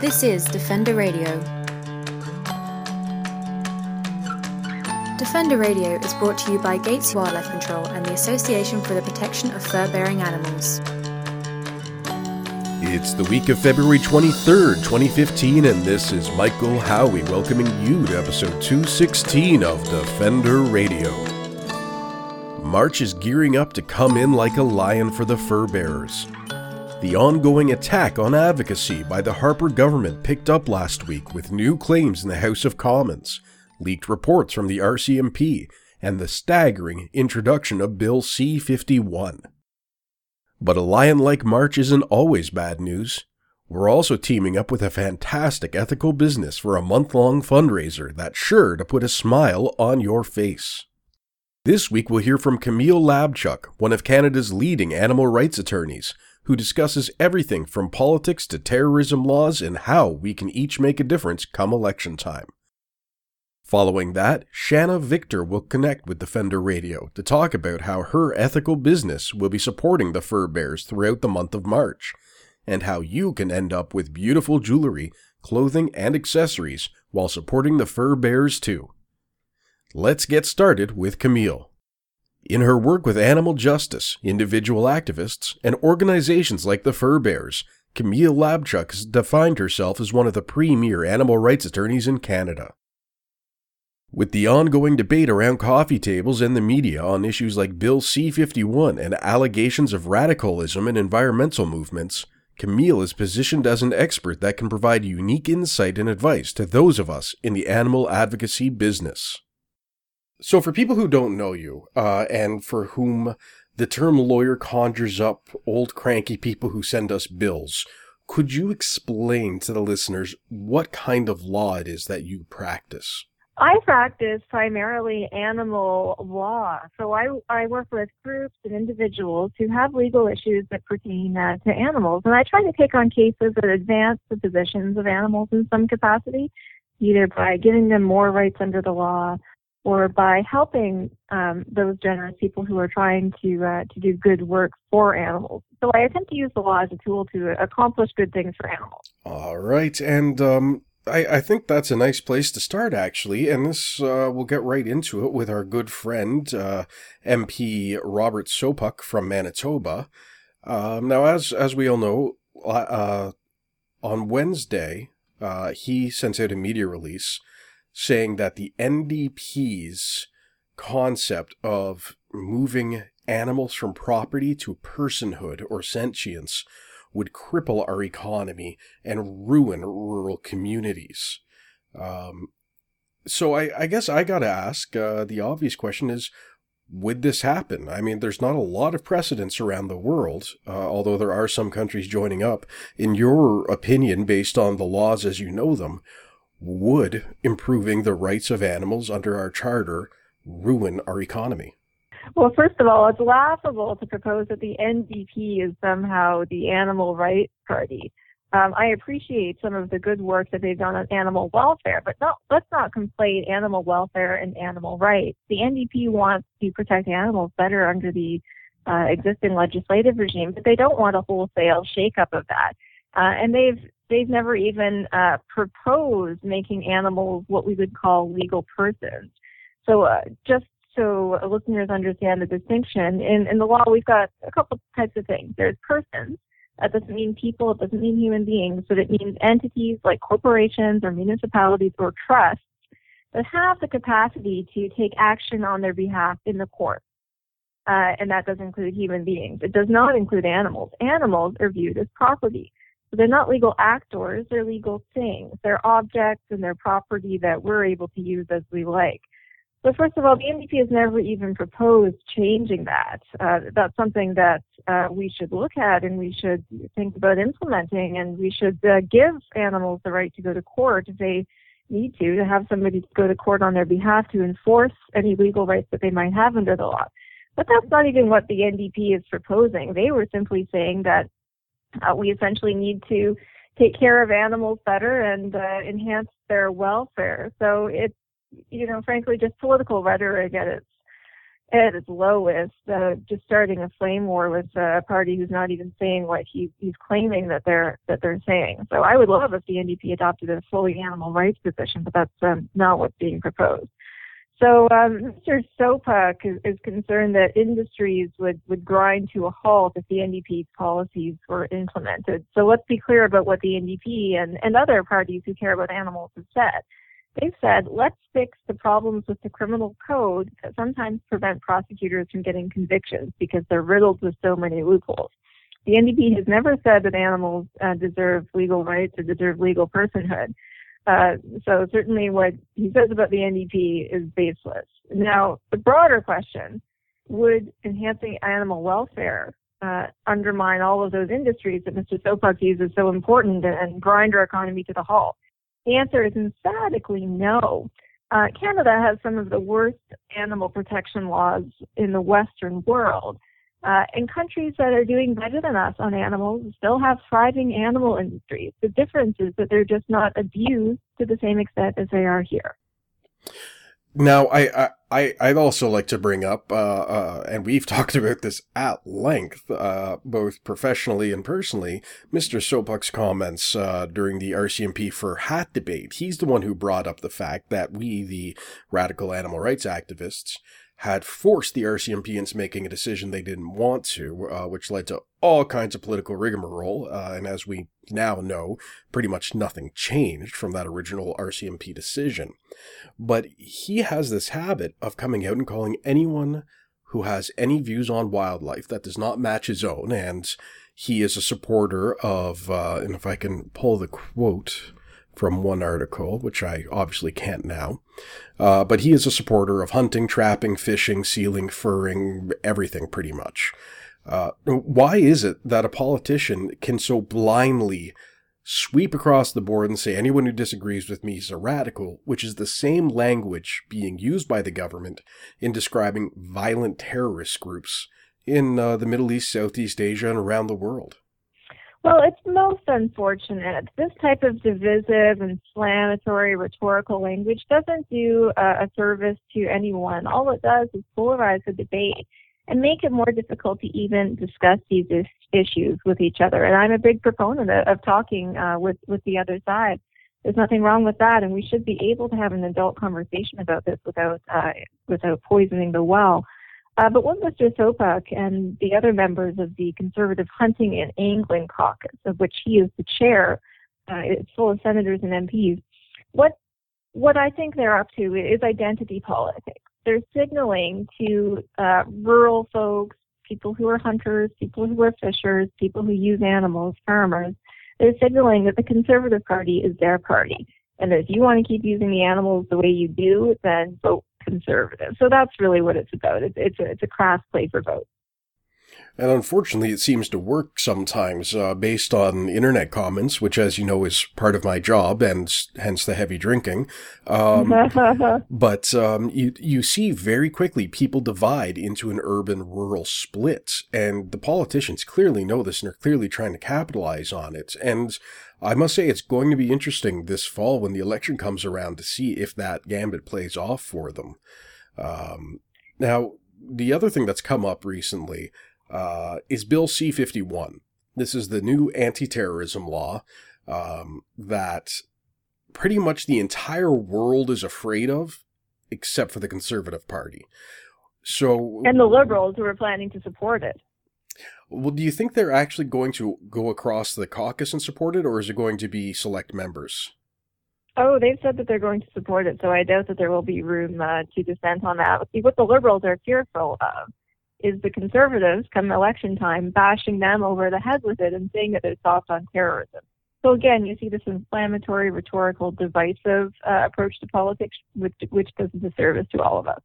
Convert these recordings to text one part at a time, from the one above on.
This is Defender Radio. Defender Radio is brought to you by Gates Wildlife Control and the Association for the Protection of Fur Bearing Animals. It's the week of February 23rd, 2015, and this is Michael Howie welcoming you to episode 216 of Defender Radio. March is gearing up to come in like a lion for the fur bearers. The ongoing attack on advocacy by the Harper government picked up last week with new claims in the House of Commons, leaked reports from the RCMP, and the staggering introduction of Bill C 51. But a lion like March isn't always bad news. We're also teaming up with a fantastic ethical business for a month long fundraiser that's sure to put a smile on your face. This week we'll hear from Camille Labchuk, one of Canada's leading animal rights attorneys, who discusses everything from politics to terrorism laws and how we can each make a difference come election time. Following that, Shana Victor will connect with Defender Radio to talk about how her ethical business will be supporting the fur bearers throughout the month of March, and how you can end up with beautiful jewelry, clothing, and accessories while supporting the fur bearers too. Let's get started with Camille. In her work with animal justice, individual activists, and organizations like the Fur Bearers, Camille Labchuk has defined herself as one of the premier animal rights attorneys in Canada. With the ongoing debate around coffee tables and the media on issues like Bill C 51 and allegations of radicalism in environmental movements, Camille is positioned as an expert that can provide unique insight and advice to those of us in the animal advocacy business. So, for people who don't know you, uh, and for whom the term lawyer conjures up old cranky people who send us bills, could you explain to the listeners what kind of law it is that you practice? I practice primarily animal law. So I, I work with groups and individuals who have legal issues that pertain uh, to animals. And I try to take on cases that advance the positions of animals in some capacity, either by giving them more rights under the law or by helping um, those generous people who are trying to uh, to do good work for animals. So I attempt to use the law as a tool to accomplish good things for animals. All right, and um, I, I think that's a nice place to start, actually, and this uh, we'll get right into it with our good friend uh, MP Robert Sopuck from Manitoba. Um, now, as as we all know, uh, on Wednesday uh, he sent out a media release saying that the NDP's concept of moving animals from property to personhood or sentience would cripple our economy and ruin rural communities. Um, so I, I, guess I got to ask uh, the obvious question is would this happen? I mean, there's not a lot of precedents around the world, uh, although there are some countries joining up. In your opinion, based on the laws as you know them, would improving the rights of animals under our charter ruin our economy? Well, first of all, it's laughable to propose that the NDP is somehow the animal rights party. Um, I appreciate some of the good work that they've done on animal welfare, but not, let's not conflate animal welfare and animal rights. The NDP wants to protect animals better under the uh, existing legislative regime, but they don't want a wholesale shakeup of that. Uh, and they've they've never even uh, proposed making animals what we would call legal persons. So uh, just so listeners understand the distinction, in, in the law we've got a couple types of things. There's persons. That doesn't mean people. It doesn't mean human beings. But it means entities like corporations or municipalities or trusts that have the capacity to take action on their behalf in the court. Uh, and that does include human beings. It does not include animals. Animals are viewed as property. They're not legal actors, they're legal things. They're objects and they're property that we're able to use as we like. So first of all, the NDP has never even proposed changing that. Uh, that's something that uh, we should look at and we should think about implementing and we should uh, give animals the right to go to court if they need to, to have somebody go to court on their behalf to enforce any legal rights that they might have under the law. But that's not even what the NDP is proposing. They were simply saying that uh, we essentially need to take care of animals better and uh, enhance their welfare. So it's, you know, frankly, just political rhetoric at its at its lowest, uh, just starting a flame war with a party who's not even saying what he, he's claiming that they're that they're saying. So I would love if the NDP adopted a fully animal rights position, but that's um, not what's being proposed. So um, Mr. Sopuck is, is, concerned that industries would, would grind to a halt if the NDP's policies were implemented. So let's be clear about what the NDP and, and other parties who care about animals have said. They've said, let's fix the problems with the criminal code that sometimes prevent prosecutors from getting convictions because they're riddled with so many loopholes. The NDP has never said that animals uh, deserve legal rights or deserve legal personhood. Uh, so certainly what he says about the NDP is baseless. Now, the broader question, would enhancing animal welfare uh, undermine all of those industries that Mr. Sopuck uses so important and, and grind our economy to the halt? The answer is emphatically no. Uh, Canada has some of the worst animal protection laws in the Western world. Uh, and countries that are doing better than us on animals still have thriving animal industries. The difference is that they're just not abused to the same extent as they are here. Now, I, I, I'd also like to bring up, uh, uh, and we've talked about this at length, uh, both professionally and personally, Mr. Sopuck's comments, uh, during the RCMP for Hat debate. He's the one who brought up the fact that we, the radical animal rights activists, had forced the RCMP into making a decision they didn't want to, uh, which led to all kinds of political rigmarole. Uh, and as we now know, pretty much nothing changed from that original RCMP decision. But he has this habit of coming out and calling anyone who has any views on wildlife that does not match his own, and he is a supporter of, uh, and if I can pull the quote from one article, which I obviously can't now. Uh, but he is a supporter of hunting, trapping, fishing, sealing, furring, everything pretty much. Uh, why is it that a politician can so blindly sweep across the board and say anyone who disagrees with me is a radical, which is the same language being used by the government in describing violent terrorist groups in uh, the Middle East, Southeast Asia, and around the world? Well, it's most unfortunate. This type of divisive, inflammatory, rhetorical language doesn't do uh, a service to anyone. All it does is polarize the debate and make it more difficult to even discuss these is- issues with each other. And I'm a big proponent of, of talking uh, with with the other side. There's nothing wrong with that, and we should be able to have an adult conversation about this without uh, without poisoning the well. Uh, but what Mr. Sopuck and the other members of the Conservative Hunting and Angling Caucus, of which he is the chair, uh, it's full of senators and MPs. What what I think they're up to is identity politics. They're signaling to uh, rural folks, people who are hunters, people who are fishers, people who use animals, farmers. They're signaling that the Conservative Party is their party, and that if you want to keep using the animals the way you do, then vote conservative. So that's really what it's about. It's, it's, a, it's a crass play for votes. And unfortunately, it seems to work sometimes uh, based on internet comments, which, as you know, is part of my job and hence the heavy drinking. Um, but um, you you see very quickly people divide into an urban-rural split, and the politicians clearly know this and are clearly trying to capitalize on it. And I must say, it's going to be interesting this fall when the election comes around to see if that gambit plays off for them. Um, now, the other thing that's come up recently uh, is Bill C 51. This is the new anti terrorism law um, that pretty much the entire world is afraid of, except for the Conservative Party. So, and the liberals who are planning to support it. Well, do you think they're actually going to go across the caucus and support it, or is it going to be select members? Oh, they've said that they're going to support it, so I doubt that there will be room uh, to dissent on that. See, what the liberals are fearful of is the conservatives, come election time, bashing them over the head with it and saying that they're soft on terrorism. So again, you see this inflammatory, rhetorical, divisive uh, approach to politics, which, which does a disservice to all of us.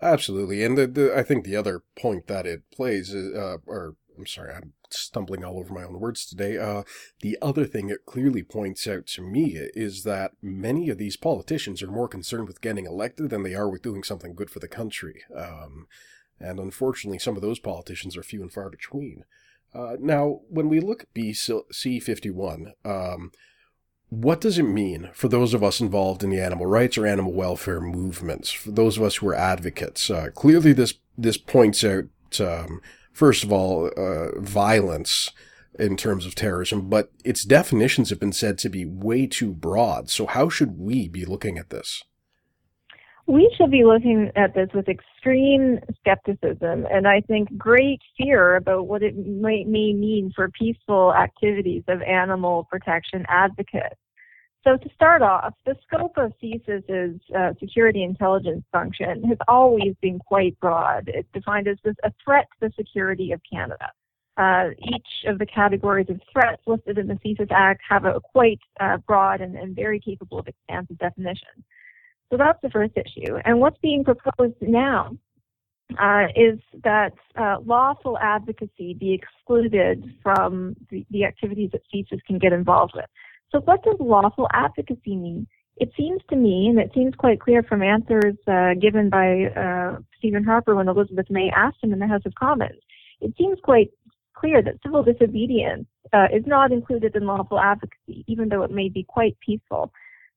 Absolutely, and the, the, I think the other point that it plays is, uh, or I'm sorry, I'm stumbling all over my own words today. Uh, the other thing it clearly points out to me is that many of these politicians are more concerned with getting elected than they are with doing something good for the country. Um, and unfortunately, some of those politicians are few and far between. Uh, now, when we look at BC 51, um, what does it mean for those of us involved in the animal rights or animal welfare movements, for those of us who are advocates? Uh, clearly, this this points out, um, first of all, uh, violence in terms of terrorism, but its definitions have been said to be way too broad. So, how should we be looking at this? We should be looking at this with extreme skepticism and I think great fear about what it may, may mean for peaceful activities of animal protection advocates. So to start off, the scope of CSIS's uh, security intelligence function has always been quite broad. It's defined as a threat to the security of Canada. Uh, each of the categories of threats listed in the CSIS Act have a quite uh, broad and, and, very capable of expansive definition. So that's the first issue. And what's being proposed now uh, is that uh, lawful advocacy be excluded from the, the activities that CSIS can get involved with. So what does lawful advocacy mean? It seems to me, and it seems quite clear from answers uh, given by uh, Stephen Harper when Elizabeth May asked him in the House of Commons, it seems quite clear that civil disobedience uh, is not included in lawful advocacy, even though it may be quite peaceful.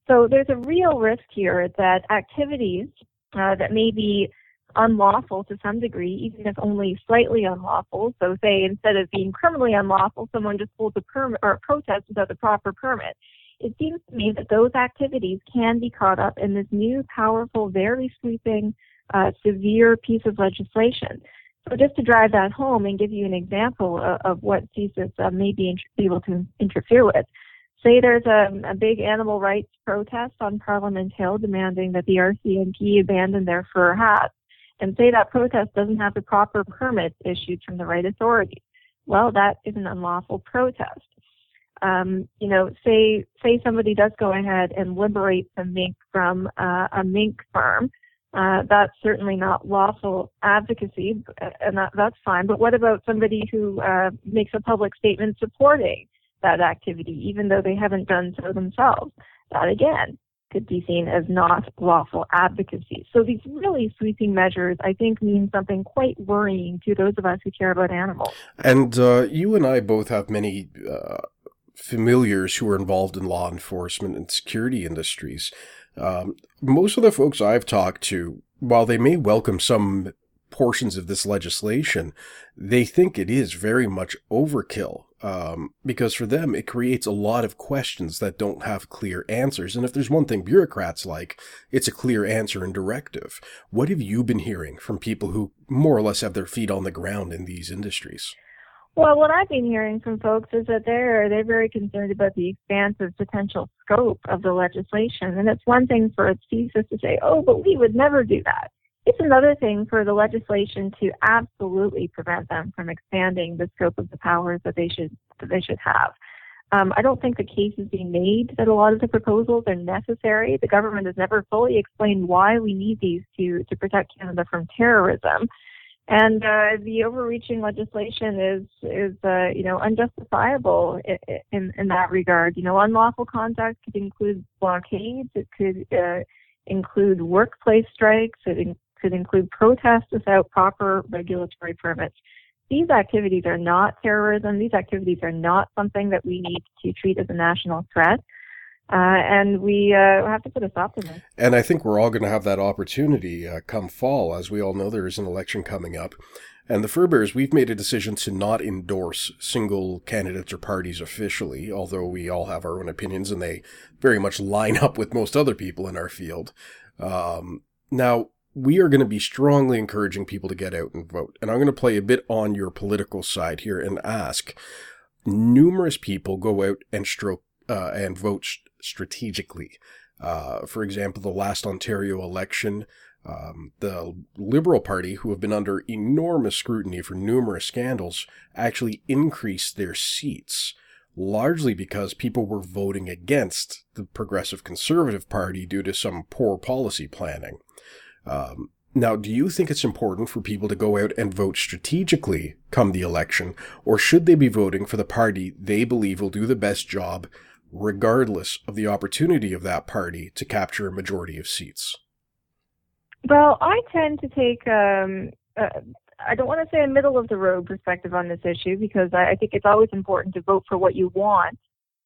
So there's a real risk here that activities uh, that may be unlawful to some degree, even if only slightly unlawful. So, say instead of being criminally unlawful, someone just holds a permit or a protest without the proper permit. It seems to me that those activities can be caught up in this new, powerful, very sweeping, uh, severe piece of legislation. So, just to drive that home and give you an example of, of what CSIS uh, may be able to interfere with. Say there's a, a, big animal rights protest on Parliament Hill demanding that the RCMP abandon their fur hats and say that protest doesn't have the proper permits issued from the right authorities. Well, that is an unlawful protest. Um, you know, say say somebody does go ahead and liberate some mink from uh, a mink farm. Uh, that's certainly not lawful advocacy, and that, that's fine. But what about somebody who uh, makes a public statement supporting that activity, even though they haven't done so themselves? That again could be seen as not lawful advocacy. So these really sweeping measures, I think, mean something quite worrying to those of us who care about animals. And uh, you and I both have many uh, familiars who are involved in law enforcement and security industries. Um, most of the folks I've talked to, while they may welcome some portions of this legislation, they think it is very much overkill um, because for them it creates a lot of questions that don't have clear answers. And if there's one thing bureaucrats like, it's a clear answer and directive. What have you been hearing from people who more or less have their feet on the ground in these industries? Well, what I've been hearing from folks is that they're they're very concerned about the expansive potential scope of the legislation, and it's one thing for a thesis to say, "Oh, but we would never do that." It's another thing for the legislation to absolutely prevent them from expanding the scope of the powers that they should that they should have. Um, I don't think the case is being made that a lot of the proposals are necessary. The government has never fully explained why we need these to to protect Canada from terrorism, and uh, the overreaching legislation is is uh, you know unjustifiable in, in, in that regard. You know, unlawful conduct could include blockades. It could uh, include workplace strikes. It could include protests without proper regulatory permits. These activities are not terrorism. These activities are not something that we need to treat as a national threat. Uh, and we uh, have to put a stop to this. And I think we're all going to have that opportunity uh, come fall. As we all know, there is an election coming up. And the Fur Bearers, we've made a decision to not endorse single candidates or parties officially, although we all have our own opinions and they very much line up with most other people in our field. Um, now, we are going to be strongly encouraging people to get out and vote. And I'm going to play a bit on your political side here and ask numerous people go out and stroke uh, and vote strategically. Uh, for example, the last Ontario election, um, the Liberal Party, who have been under enormous scrutiny for numerous scandals, actually increased their seats, largely because people were voting against the Progressive Conservative Party due to some poor policy planning. Um, now, do you think it's important for people to go out and vote strategically come the election, or should they be voting for the party they believe will do the best job, regardless of the opportunity of that party to capture a majority of seats? Well, I tend to take, um, uh, I don't want to say a middle of the road perspective on this issue because I, think it's always important to vote for what you want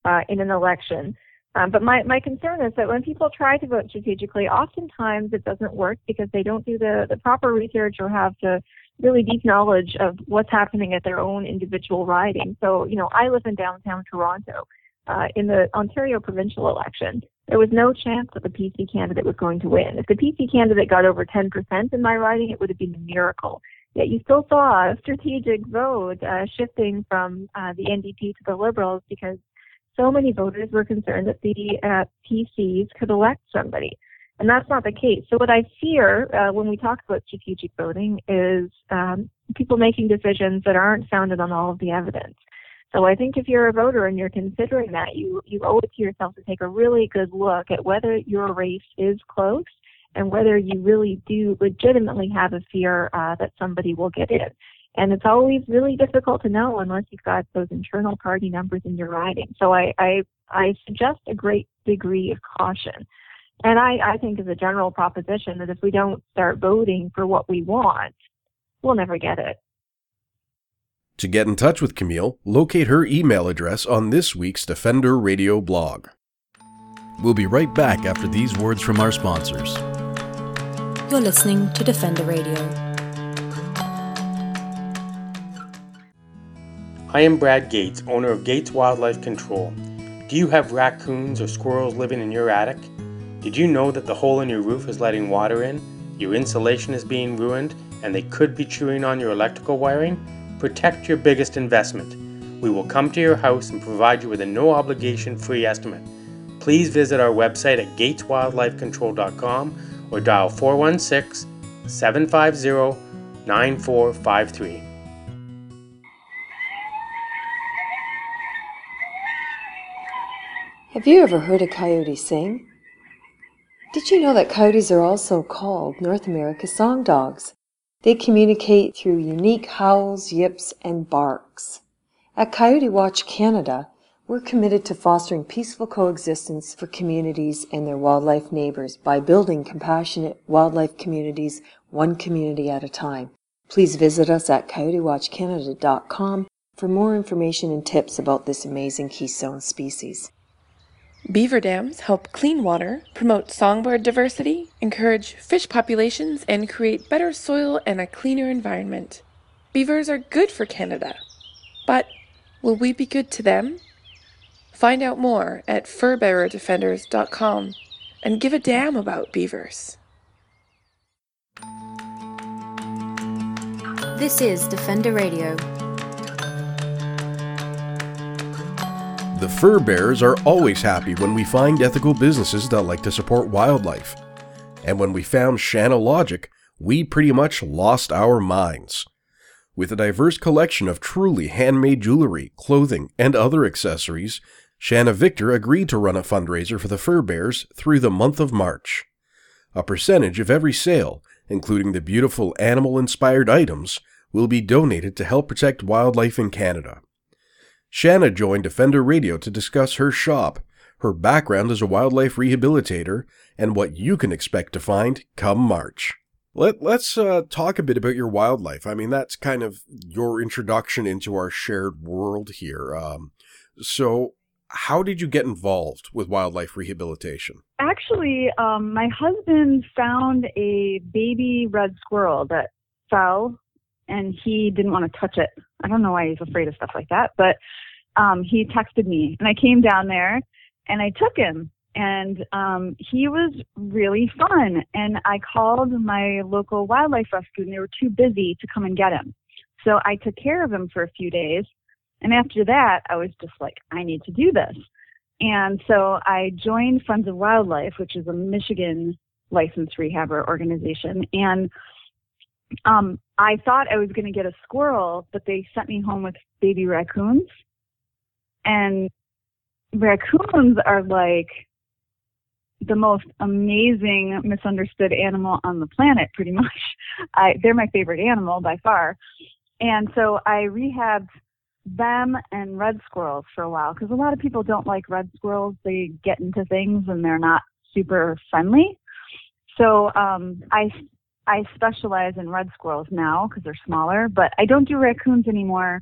uh, in an election. Um, but my, my concern is that when people try to vote strategically, oftentimes it doesn't work because they don't do the, the proper research or have the really deep knowledge of what's happening at their own individual riding. So, you know, I live in downtown Toronto. Uh, in the Ontario provincial election, there was no chance that the PC candidate was going to win. If the PC candidate got over 10% in my riding, it would have been a miracle. Yet you still saw a strategic vote uh, shifting from uh, the NDP to the Liberals because so many voters were concerned that the uh, PCs could elect somebody. And that's not the case. So what I fear uh, when we talk about strategic voting is um, people making decisions that aren't founded on all of the evidence. So I think if you're a voter and you're considering that, you, you owe it to yourself to take a really good look at whether your race is close and whether you really do legitimately have a fear uh, that somebody will get in. And it's always really difficult to know unless you've got those internal party numbers in your riding. So I, I, I suggest a great degree of caution. And I, I think as a general proposition that if we don't start voting for what we want, we'll never get it. To get in touch with Camille, locate her email address on this week's Defender Radio blog. We'll be right back after these words from our sponsors. You're listening to Defender Radio. I am Brad Gates, owner of Gates Wildlife Control. Do you have raccoons or squirrels living in your attic? Did you know that the hole in your roof is letting water in, your insulation is being ruined, and they could be chewing on your electrical wiring? Protect your biggest investment. We will come to your house and provide you with a no obligation free estimate. Please visit our website at gateswildlifecontrol.com or dial 416 750 9453. Have you ever heard a coyote sing? Did you know that coyotes are also called North America's song dogs? They communicate through unique howls, yips, and barks. At Coyote Watch Canada, we're committed to fostering peaceful coexistence for communities and their wildlife neighbors by building compassionate wildlife communities one community at a time. Please visit us at coyotewatchcanada.com for more information and tips about this amazing keystone species. Beaver dams help clean water, promote songbird diversity, encourage fish populations, and create better soil and a cleaner environment. Beavers are good for Canada. But will we be good to them? Find out more at furbearerdefenders.com and give a damn about beavers. This is Defender Radio. The fur bearers are always happy when we find ethical businesses that like to support wildlife. And when we found Shana Logic, we pretty much lost our minds. With a diverse collection of truly handmade jewelry, clothing, and other accessories, Shana Victor agreed to run a fundraiser for the fur bearers through the month of March. A percentage of every sale, including the beautiful animal inspired items, will be donated to help protect wildlife in Canada. Shana joined Defender Radio to discuss her shop, her background as a wildlife rehabilitator, and what you can expect to find come March. Let, let's uh, talk a bit about your wildlife. I mean, that's kind of your introduction into our shared world here. Um, so, how did you get involved with wildlife rehabilitation? Actually, um, my husband found a baby red squirrel that fell and he didn't want to touch it. I don't know why he's afraid of stuff like that, but um, he texted me and I came down there and I took him and um, he was really fun. And I called my local wildlife rescue and they were too busy to come and get him. So I took care of him for a few days. And after that, I was just like, I need to do this. And so I joined Friends of Wildlife, which is a Michigan licensed rehabber organization. And um, I thought I was going to get a squirrel, but they sent me home with baby raccoons. And raccoons are like the most amazing misunderstood animal on the planet pretty much. I, they're my favorite animal by far. And so i rehabbed them and red squirrels for a while because a lot of people don't like red squirrels. They get into things and they're not super friendly. So um i i specialize in red squirrels now because they're smaller but i don't do raccoons anymore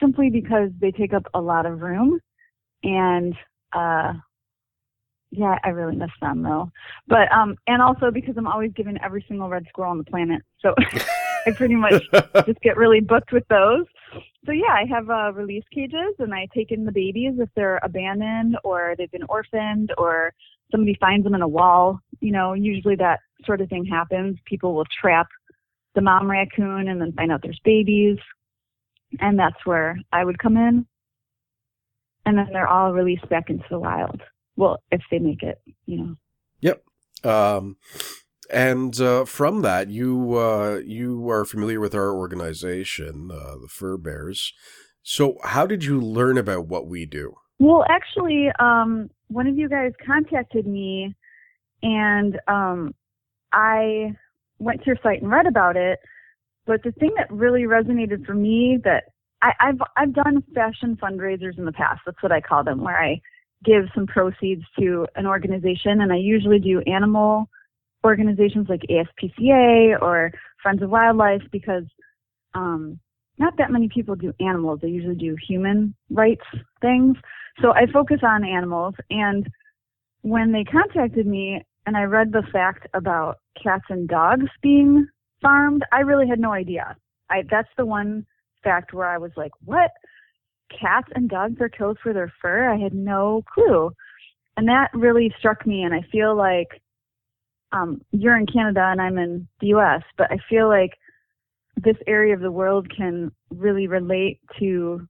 simply because they take up a lot of room and uh yeah, I really miss them though. But um, and also because I'm always given every single red squirrel on the planet, so I pretty much just get really booked with those. So yeah, I have uh, release cages, and I take in the babies if they're abandoned or they've been orphaned or somebody finds them in a wall. You know, usually that sort of thing happens. People will trap the mom raccoon and then find out there's babies, and that's where I would come in. And then they're all released back into the wild well, if they make it, you know. Yep. Um, and uh, from that, you uh, you are familiar with our organization, uh, the Fur Bearers. So, how did you learn about what we do? Well, actually, um, one of you guys contacted me, and um, I went to your site and read about it. But the thing that really resonated for me that I, I've I've done fashion fundraisers in the past. That's what I call them, where I give some proceeds to an organization, and I usually do animal organizations like ASPCA or Friends of Wildlife because um, not that many people do animals. They usually do human rights things. So I focus on animals. And when they contacted me and I read the fact about cats and dogs being farmed, I really had no idea. I, that's the one fact where I was like, what? cats and dogs are killed for their fur. I had no clue. And that really struck me. And I feel like um, you're in Canada and I'm in the US, but I feel like this area of the world can really relate to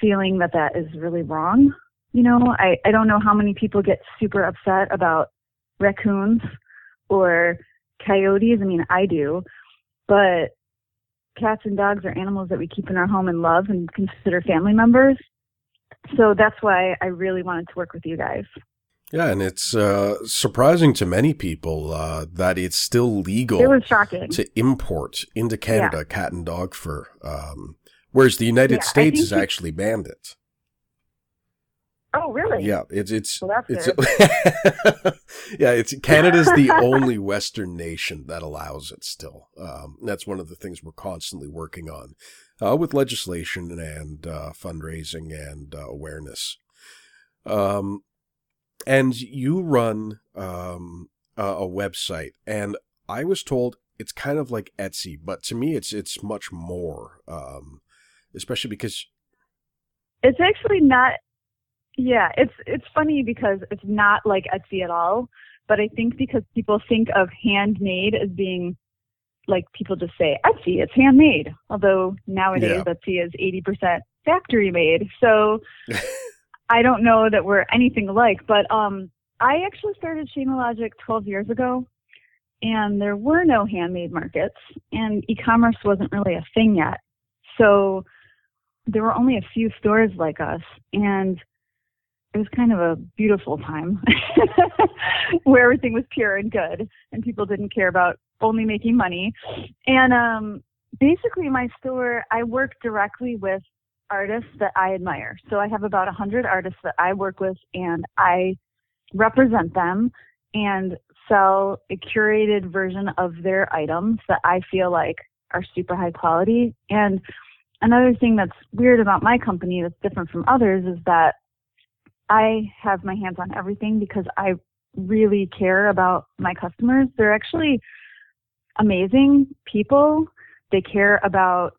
feeling that that is really wrong. You know, I, I don't know how many people get super upset about raccoons or coyotes. I mean, I do, but cats and dogs are animals that we keep in our home and love and consider family members. So that's why I really wanted to work with you guys. Yeah, and it's uh, surprising to many people uh, that it's still legal. It was shocking to import into Canada yeah. cat and dog fur, um, whereas the United yeah, States has actually banned it. Oh, really? Yeah, it's it's well, it's yeah, it's Canada's the only Western nation that allows it still. Um, that's one of the things we're constantly working on uh, with legislation and uh, fundraising and uh, awareness. Um, and you run um, a, a website, and I was told it's kind of like Etsy, but to me, it's it's much more, um, especially because it's actually not yeah, it's it's funny because it's not like Etsy at all, but I think because people think of handmade as being like people just say Etsy, it's handmade. Although nowadays yeah. Etsy is 80% factory made. So I don't know that we're anything alike, but um I actually started Logic 12 years ago and there were no handmade markets and e-commerce wasn't really a thing yet. So there were only a few stores like us and it was kind of a beautiful time where everything was pure and good and people didn't care about only making money. And um, basically, my store, I work directly with artists that I admire. So I have about 100 artists that I work with and I represent them and sell a curated version of their items that I feel like are super high quality. And another thing that's weird about my company that's different from others is that I have my hands on everything because I really care about my customers. They're actually amazing people. They care about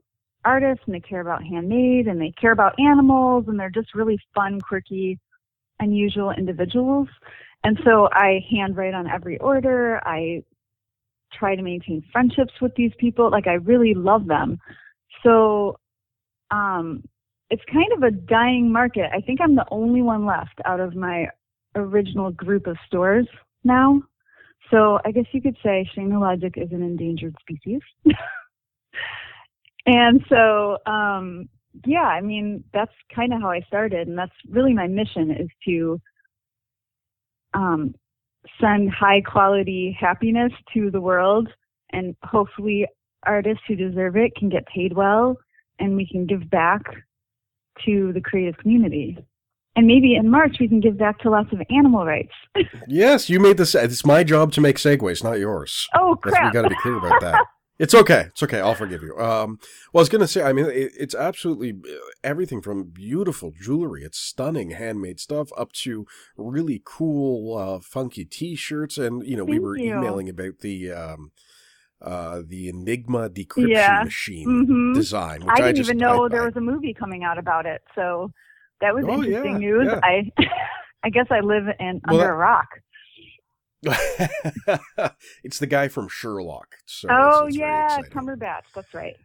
artists and they care about handmade and they care about animals and they're just really fun, quirky, unusual individuals. And so I handwrite on every order. I try to maintain friendships with these people. Like I really love them. So um, it's kind of a dying market. I think I'm the only one left out of my original group of stores now. So I guess you could say Shana Logic is an endangered species. and so, um, yeah, I mean, that's kind of how I started. And that's really my mission is to um, send high quality happiness to the world. And hopefully, artists who deserve it can get paid well and we can give back to the creative community. And maybe in March we can give back to lots of animal rights. yes, you made this. It's my job to make segues, not yours. Oh crap! we got to be clear about that. It's okay. It's okay. I'll forgive you. Um, well, I was going to say, I mean, it, it's absolutely everything from beautiful jewelry, it's stunning handmade stuff, up to really cool, uh, funky T-shirts. And you know, we were you. emailing about the um, uh, the Enigma decryption Yeah. machine Mhm. design. Which I didn't just, even know I- there I- was a movie coming out about it, so that was Oh, interesting yeah, news. yeah. I I guess I live in Well, under that- a rock. it's the guy from Sherlock. So oh it's, it's yeah. Cumberbatch. That's right.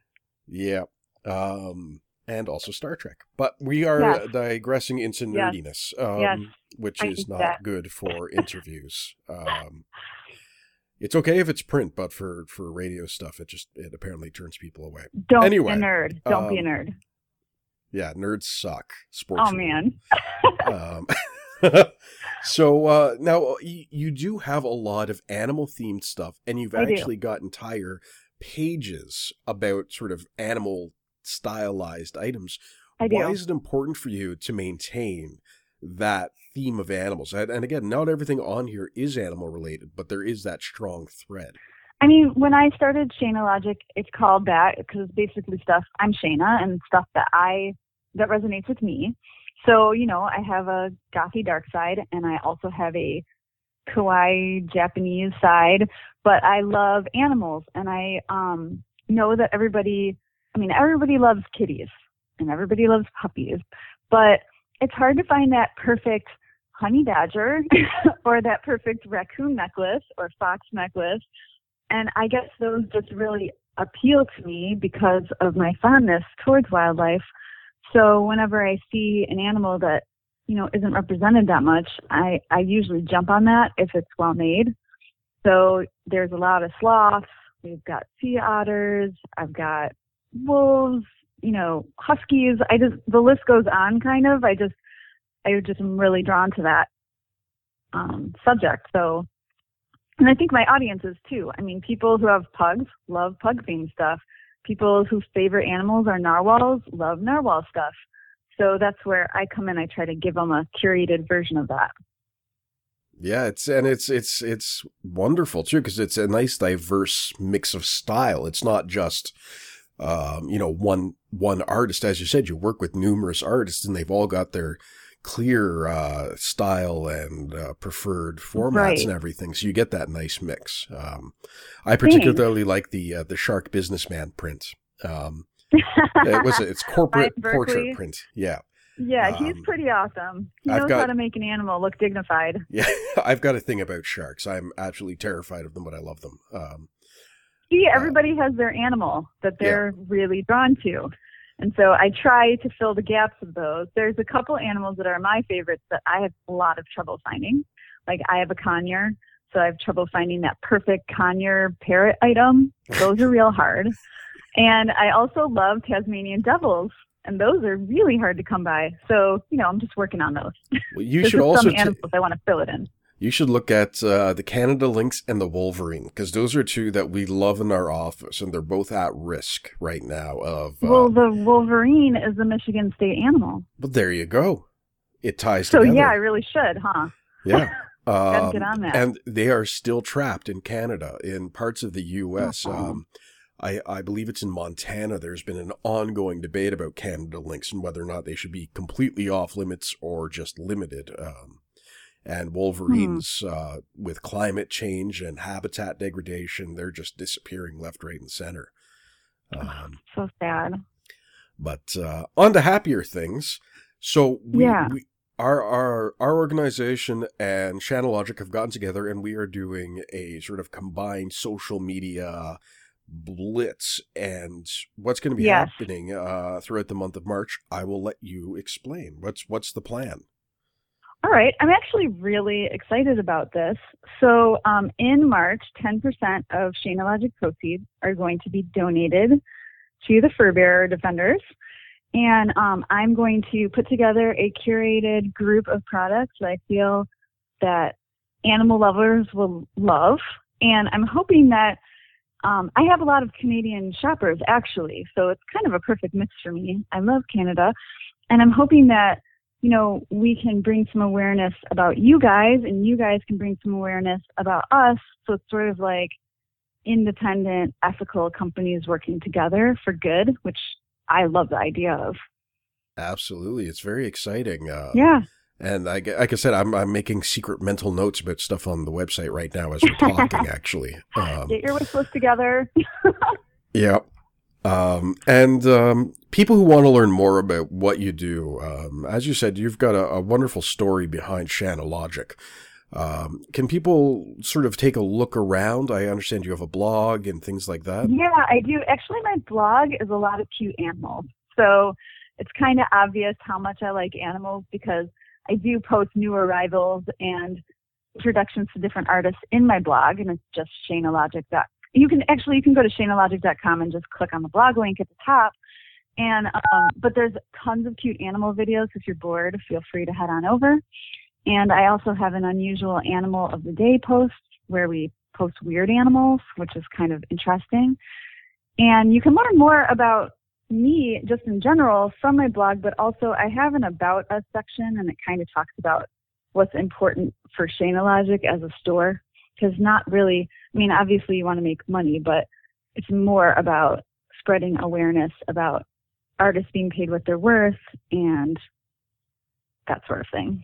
Yeah. Um, and also Star Trek. But we are Yes. digressing into Yes. nerdiness, um, Yes. which I is not that. good for interviews. Um, it's okay if it's print, but for, for radio stuff, it just it apparently turns people away. Don't Anyway, be a nerd. Don't be a um, nerd. Yeah, nerds suck. Sports. Oh man. um, so uh, now you, you do have a lot of animal themed stuff, and you've I do. actually got entire pages about sort of animal stylized items. I do. Why is it important for you to maintain that theme of animals? And, again, not everything on here is animal related, but there is that strong thread. I mean, when I started Shana Logic, it's called that because basically stuff I'm Shana and stuff that I that resonates with me. So you know, I have a gothy dark side, and I also have a kawaii Japanese side. But I love animals, and I um, know that everybody. I mean, everybody loves kitties, and everybody loves puppies, but it's hard to find that perfect honey badger or that perfect raccoon necklace or fox necklace and I guess those just really appeal to me because of my fondness towards wildlife. So whenever I see an animal that, you know, isn't represented that much, I, I usually jump on that if it's well made. So there's a lot of sloths. We've got sea otters. I've got wolves, you know, huskies. I just, the list goes on kind of. I just, I just am really drawn to that um, subject. So and I think my audience is too. I mean, people who have pugs love pug themed stuff. People whose favorite animals are narwhals love narwhal stuff. So that's where I come in. I try to give them a curated version of that. Yeah, it's and it's it's it's wonderful too because it's a nice diverse mix of style. It's not just um, you know one one artist, as you said. You work with numerous artists, and they've all got their clear uh, style and uh, preferred formats Right. and everything. So you get that nice mix. Um, I particularly like the uh, the Shark Businessman print. Um, it was it's corporate portrait print. Yeah, Yeah, he's Um, pretty awesome. He I've knows got- how to make an animal look dignified. yeah. I've got a thing about sharks. I'm absolutely terrified of them, but I love them. Um, See, everybody has their animal that they're really drawn to. And so I try to fill the gaps of those. There's a couple animals that are my favorites that I have a lot of trouble finding. Like I have a conure, so I have trouble finding that perfect conure parrot item. Those are real hard. And I also love Tasmanian devils, and those are really hard to come by. So, you know, I'm just working on those. well, you should also some animals I want to fill it in. You should look at uh, the Canada Lynx and the Wolverine because those are two that we love in our office, and they're both at risk right now. Of uh, Well, the Wolverine is the Michigan state animal. but there you go. It ties So together. yeah, I really should, huh? yeah. Um, get on that. And they are still trapped in Canada in parts of the U.S. Oh. Um, I, I believe it's in Montana. There's been an ongoing debate about Canada lynx and whether or not they should be completely off limits or just limited. Um, and wolverines, uh, with climate change and habitat degradation, they're just disappearing left, right, and center. Um, So sad. but uh, on to happier things. So we, Yeah. we our our our organization and Shana Logic have gotten together, and we are doing a sort of combined social media blitz. And what's going to be Yes. happening uh, throughout the month of March? I will let you explain. What's what's the plan? All right, I'm actually really excited about this. So, um, in March, 10% of Shana Logic proceeds are going to be donated to the Fur Bearer Defenders. And um, I'm going to put together a curated group of products that I feel that animal lovers will love. And I'm hoping that um, I have a lot of Canadian shoppers actually, so it's kind of a perfect mix for me. I love Canada. And I'm hoping that you know, we can bring some awareness about you guys and you guys can bring some awareness about us. So it's sort of like independent, ethical companies working together for good, which I love the idea of. Absolutely. It's very exciting. Uh, Yeah. And I, like I said, I'm, I'm making secret mental notes about stuff on the website right now as we're talking, actually. Um, Get your wish list together. yeah. Um, and um, people who want to learn more about what you do, um, as you said, you've got a, a wonderful story behind Shana Logic. Um, can people sort of take a look around? I understand you have a blog and things like that. Yeah, I do. Actually, my blog is a lot of cute animals. So it's kind of obvious how much I like animals because I do post new arrivals and introductions to different artists in my blog, and it's just shanalogic.com. You can actually you can go to shanalogic.com and just click on the blog link at the top. And um, but there's tons of cute animal videos. If you're bored, feel free to head on over. And I also have an unusual animal of the day post where we post weird animals, which is kind of interesting. And you can learn more about me just in general from my blog, but also I have an about us section and it kind of talks about what's important for Shana Logic as a store. Because not really, I mean, obviously you want to make money, but it's more about spreading awareness about artists being paid what they're worth and that sort of thing.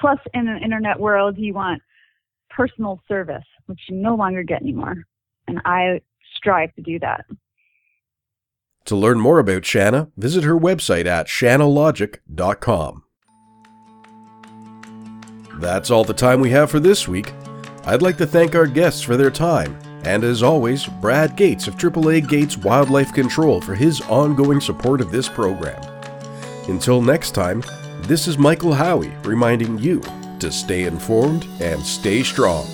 Plus, in an internet world, you want personal service, which you no longer get anymore. And I strive to do that. To learn more about Shana, visit her website at shanalogic.com. That's all the time we have for this week. I'd like to thank our guests for their time, and as always, Brad Gates of AAA Gates Wildlife Control for his ongoing support of this program. Until next time, this is Michael Howie reminding you to stay informed and stay strong.